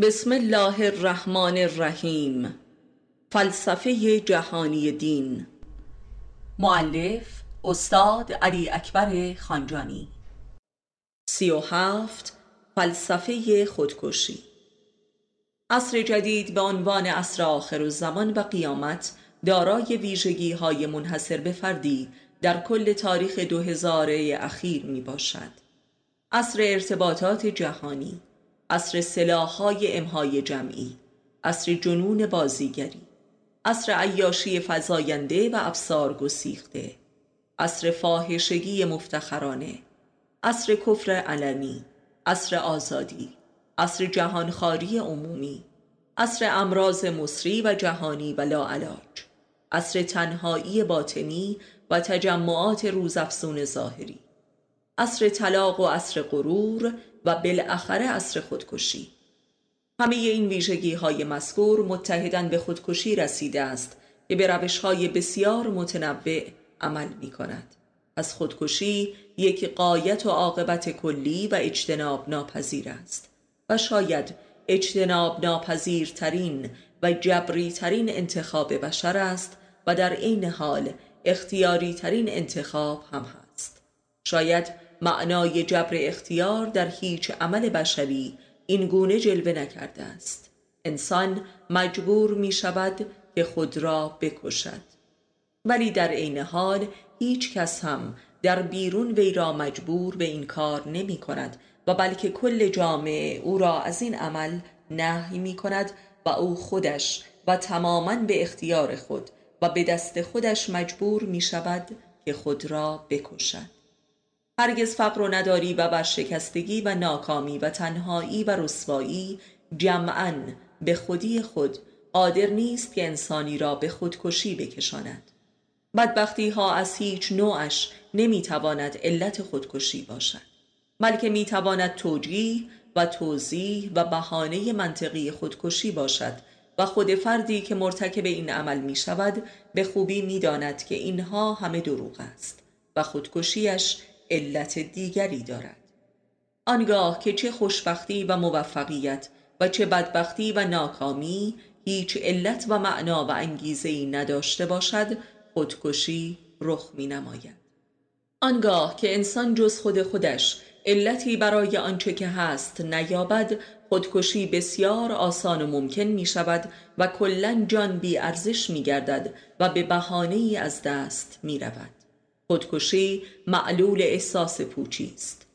بسم الله الرحمن الرحیم. فلسفه جهانی دین. معلف استاد علی اکبر خانجانی. سی و هفت فلسفه خودکشی. عصر جدید به عنوان عصر آخر زمان و قیامت دارای ویژگی های منحصر به فردی در کل تاریخ دو هزاره اخیر می باشد عصر ارتباطات جهانی. عصر سلاحهای امهای جمعی عصر جنون بازیگری عصر عیاشی فزاینده و ابصار گسیخته عصر فاحشگی مفتخرانه عصر کفر علنی عصر آزادی عصر جهانخواری عمومی عصر امراض مصری و جهانی و لاعلاج عصر تنهایی باطنی و تجمعات روزافزون ظاهری. عصر طلاق و عصر غرور و بالاخره عصر خودکشی. همه این ویژگی های مذکور متحدن به خودکشی رسیده است که به روش های بسیار متنوع عمل می کند از خودکشی یک قایت و عاقبت کلی و اجتناب ناپذیر است و شاید اجتناب ناپذیرترین و جبری ترین انتخاب بشر است و در عین حال اختیاری ترین انتخاب هم هست. شاید معنای جبر اختیار در هیچ عمل بشری این گونه جلوه نکرده است. انسان مجبور می شود که خود را بکشد. ولی در عین حال هیچ کس هم در بیرون وی را مجبور به این کار نمی کند و بلکه کل جامعه او را از این عمل نهی می کند و او خودش و تماما به اختیار خود و به دست خودش مجبور می شود که خود را بکشد. هرگز فقر و نداری و ورشکستگی و ناکامی و تنهایی و رسوایی جمعا به خودی خود قادر نیست که انسانی را به خودکشی بکشاند. بدبختی ها از هیچ نوعش نمی‌تواند علت خودکشی باشد. بلکه می‌تواند توجیه و توضیح و بهانه منطقی خودکشی باشد و خود فردی که مرتکب این عمل می شود به خوبی می داند که اینها همه دروغ است و خودکشیش علت دیگری دارد. آنگاه که چه خوشبختی و موفقیت و چه بدبختی و ناکامی هیچ علت و معنا و انگیزه ای نداشته باشد خودکشی رخ می نماید آنگاه که انسان جز خود خودش علتی برای آنچه که هست نیابد خودکشی بسیار آسان و ممکن می شود و کلا جان بی ارزش می گردد و به بهانه از دست می رود خودکشی معلول احساس پوچی است.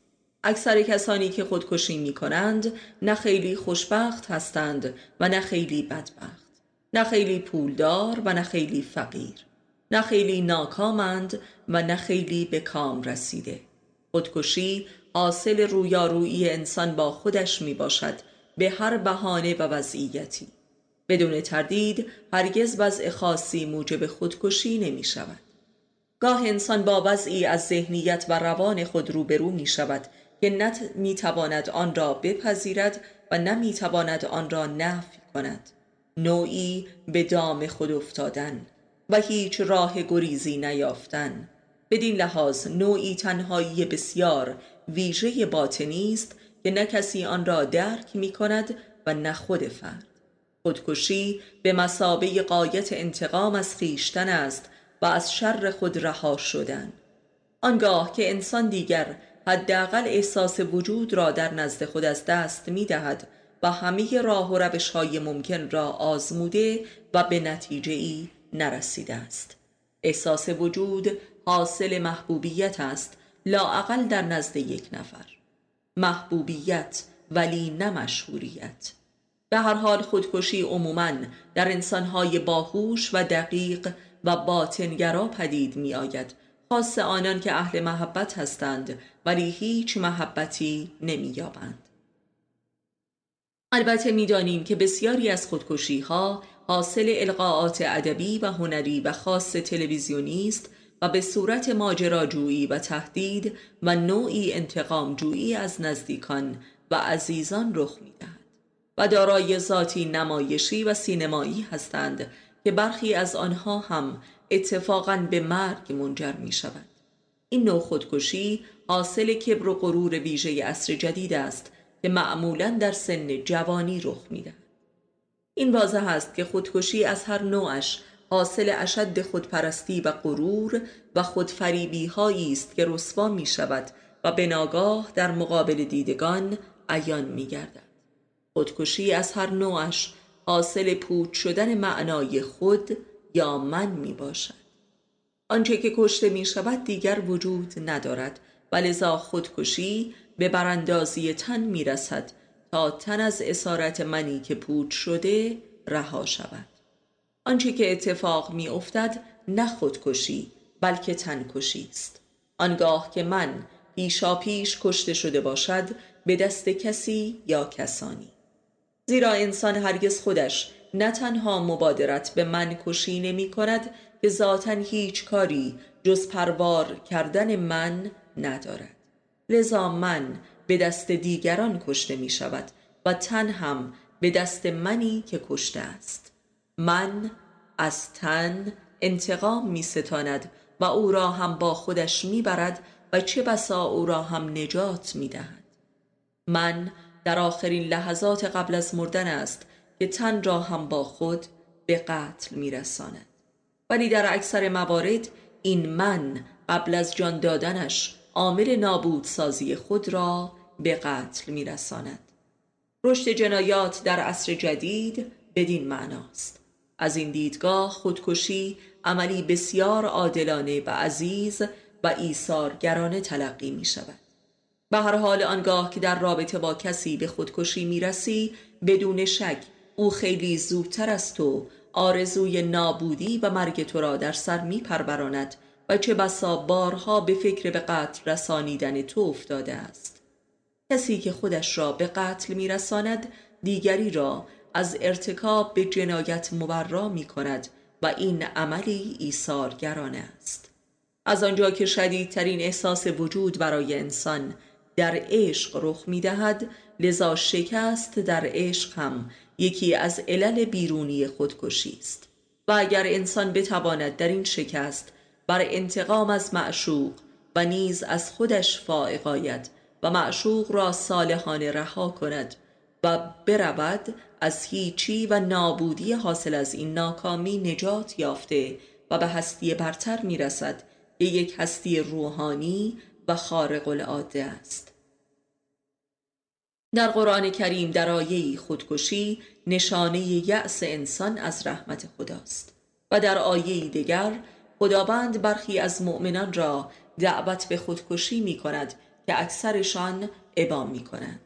اکثر کسانی که خودکشی می کنند نه خیلی خوشبخت هستند و نه خیلی بدبخت نه خیلی پولدار و نه خیلی فقیر نه خیلی ناکامند و نه خیلی به کام رسیده. خودکشی حاصل رویارویی انسان با خودش می باشد به هر بهانه و وضعیتی. بدون تردید هرگز وضع خاصی موجب خودکشی نمی شود گاه انسان با وضعی از ذهنیت و روان خود روبرو می شود که نه می تواند آن را بپذیرد و نه می تواند آن را نفی کند. نوعی به دام خود افتادن و هیچ راه گریزی نیافتن. بدین لحاظ نوعی تنهایی بسیار ویژه باطنی است که نه کسی آن را درک می کند و نه خود فرد. خودکشی به مسابه قایت انتقام از خیشتن است و از شر خود رها شدن. آنگاه که انسان دیگر حداقل احساس وجود را در نزد خود از دست می دهد و همه راه و روش های ممکن را آزموده و به نتیجه ای نرسیده است. احساس وجود حاصل محبوبیت است لاعقل در نزد یک نفر. محبوبیت ولی نه مشهوریت. به هر حال خودکشی عموما در انسانهای باهوش و دقیق و باطنگرا پدید می آید خاص آنان که اهل محبت هستند ولی هیچ محبتی نمی یابند. البته می‌دانیم که بسیاری از خودکشی ها حاصل القاعات ادبی و هنری و خاص تلویزیونی است و به صورت ماجراجویی و تهدید و نوعی انتقام جویی از نزدیکان و عزیزان رخ می‌دهد و دارای ذاتی نمایشی و سینمایی هستند که برخی از آنها هم اتفاقا به مرگ منجر می شود این نوع خودکشی حاصل کبر و غرور ویژه عصر جدید است که معمولا در سن جوانی رخ می‌دهد این واضح است که خودکشی از هر نوعش حاصل اشد خودپرستی و غرور و خودفریبی هایی است که رسوا می شود و به ناگاه در مقابل دیدگان عیان می گردد. خودکشی از هر نوعش حاصل پوچ شدن معنای خود یا من می باشد. آنچه که کشته می شود دیگر وجود ندارد و لذا خودکشی به براندازی تن می رسد تا تن از اسارت منی که پوچ شده رها شود. آنچه که اتفاق می افتد نه خودکشی بلکه تنکشی است. آنگاه که من پیشا پیش کشته شده باشد به دست کسی یا کسانی زیرا انسان هرگز خودش نه تنها مبادرت به من کشی نمی کند که ذاتا هیچ کاری جز پروار کردن من ندارد لذا من به دست دیگران کشته می شود و تن هم به دست منی که کشته است من از تن انتقام می ستاند و او را هم با خودش می برد و چه بسا او را هم نجات می دهد. من در آخرین لحظات قبل از مردن است که تن را هم با خود به قتل می رساند. ولی در اکثر موارد این من قبل از جان دادنش عامل نابود سازی خود را به قتل می رساند. رشد جنایات در عصر جدید بدین معناست. از این دیدگاه خودکشی عملی بسیار عادلانه و عزیز و ایثارگرانه تلقی می شود به هر حال آنگاه که در رابطه با کسی به خودکشی می رسی بدون شک او خیلی زودتر از تو آرزوی نابودی و مرگ تو را در سر می پروراند و چه بسا بارها به فکر به قتل رسانیدن تو افتاده است. کسی که خودش را به قتل می رساند دیگری را از ارتکاب به جنایت مبرا می کند و این عملی ایثارگرانه است. از آنجا که شدیدترین احساس وجود برای انسان در عشق رخ می دهد لذا شکست در عشق هم یکی از علل بیرونی خودکشی است. و اگر انسان بتواند در این شکست بر انتقام از معشوق و نیز از خودش فائق آید و معشوق را صالحانه رها کند و برود از هیچی و نابودی حاصل از این ناکامی نجات یافته و به هستی برتر می‌رسد که یک هستی روحانی و خارق العاده است. در قرآن کریم در آیه خودکشی نشانه یأس انسان از رحمت خداست و در آیه دیگر خداوند برخی از مؤمنان را دعوت به خودکشی می کند که اکثرشان ابا می کنند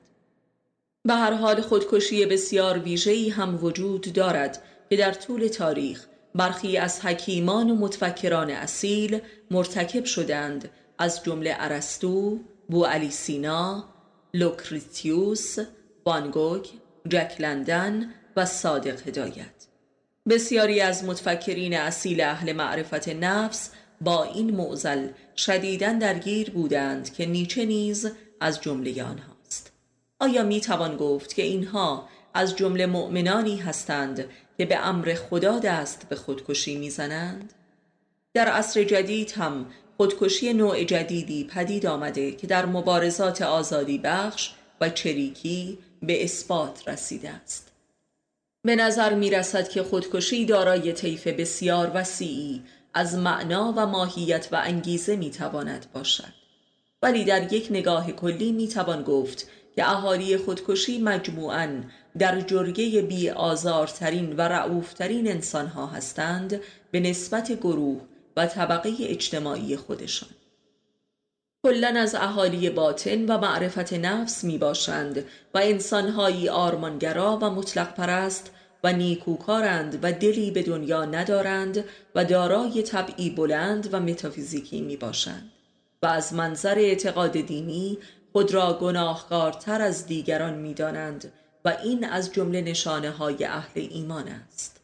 به هر حال خودکشی بسیار ویژه‌ای هم وجود دارد که در طول تاریخ برخی از حکیمان و متفکران اصیل مرتکب شدند از جمله ارسطو، بو علی سینا، لوکریتیوس، وانگوگ، جک لندن و صادق هدایت. بسیاری از متفکرین اصیل اهل معرفت نفس با این معزل شدیداً درگیر بودند که نیچه نیز از جمله آنهاست. آیا می توان گفت که اینها از جمله مؤمنانی هستند که به امر خدا دست به خودکشی می‌زنند؟ در عصر جدید هم خودکشی نوع جدیدی پدید آمده که در مبارزات آزادی بخش و چریکی به اثبات رسیده است. به نظر می رسد که خودکشی دارای طیف بسیار وسیعی از معنا و ماهیت و انگیزه می تواند باشد. ولی در یک نگاه کلی می توان گفت که اهالی خودکشی مجموعاً در جرگه بی آزارترین و رعوفترین انسان ها هستند به نسبت گروه و طبقه اجتماعی خودشان. کلا از اهالی باطن و معرفت نفس می باشند و انسانهایی آرمانگرا و مطلق پرست و نیکوکارند و دلی به دنیا ندارند و دارای طبعی بلند و متافیزیکی می باشند و از منظر اعتقاد دینی خود را گناهکارتر از دیگران می دانند و این از جمله نشانه های اهل ایمان است.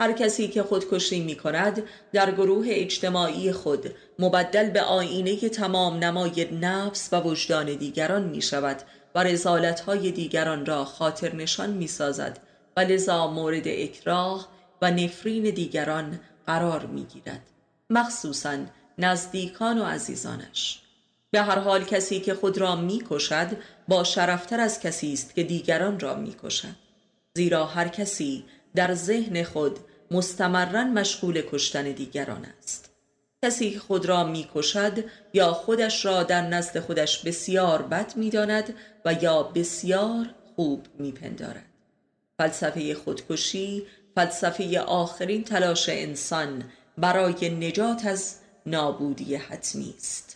هر کسی که خودکشی می کند در گروه اجتماعی خود مبدل به آینه تمام نمای نفس و وجدان دیگران می شود و رزالت های دیگران را خاطر نشان می سازد و لذا مورد اکراه و نفرین دیگران قرار می گیرد مخصوصا نزدیکان و عزیزانش. به هر حال کسی که خود را می کشد با شرفتر از کسی است که دیگران را می کشد زیرا هر کسی در ذهن خود مستمرا مشغول کشتن دیگران است. کسی که خود را می کشد یا خودش را در نزد خودش بسیار بد می داند و یا بسیار خوب می پندارد فلسفه خودکشی فلسفه آخرین تلاش انسان برای نجات از نابودی حتمی است.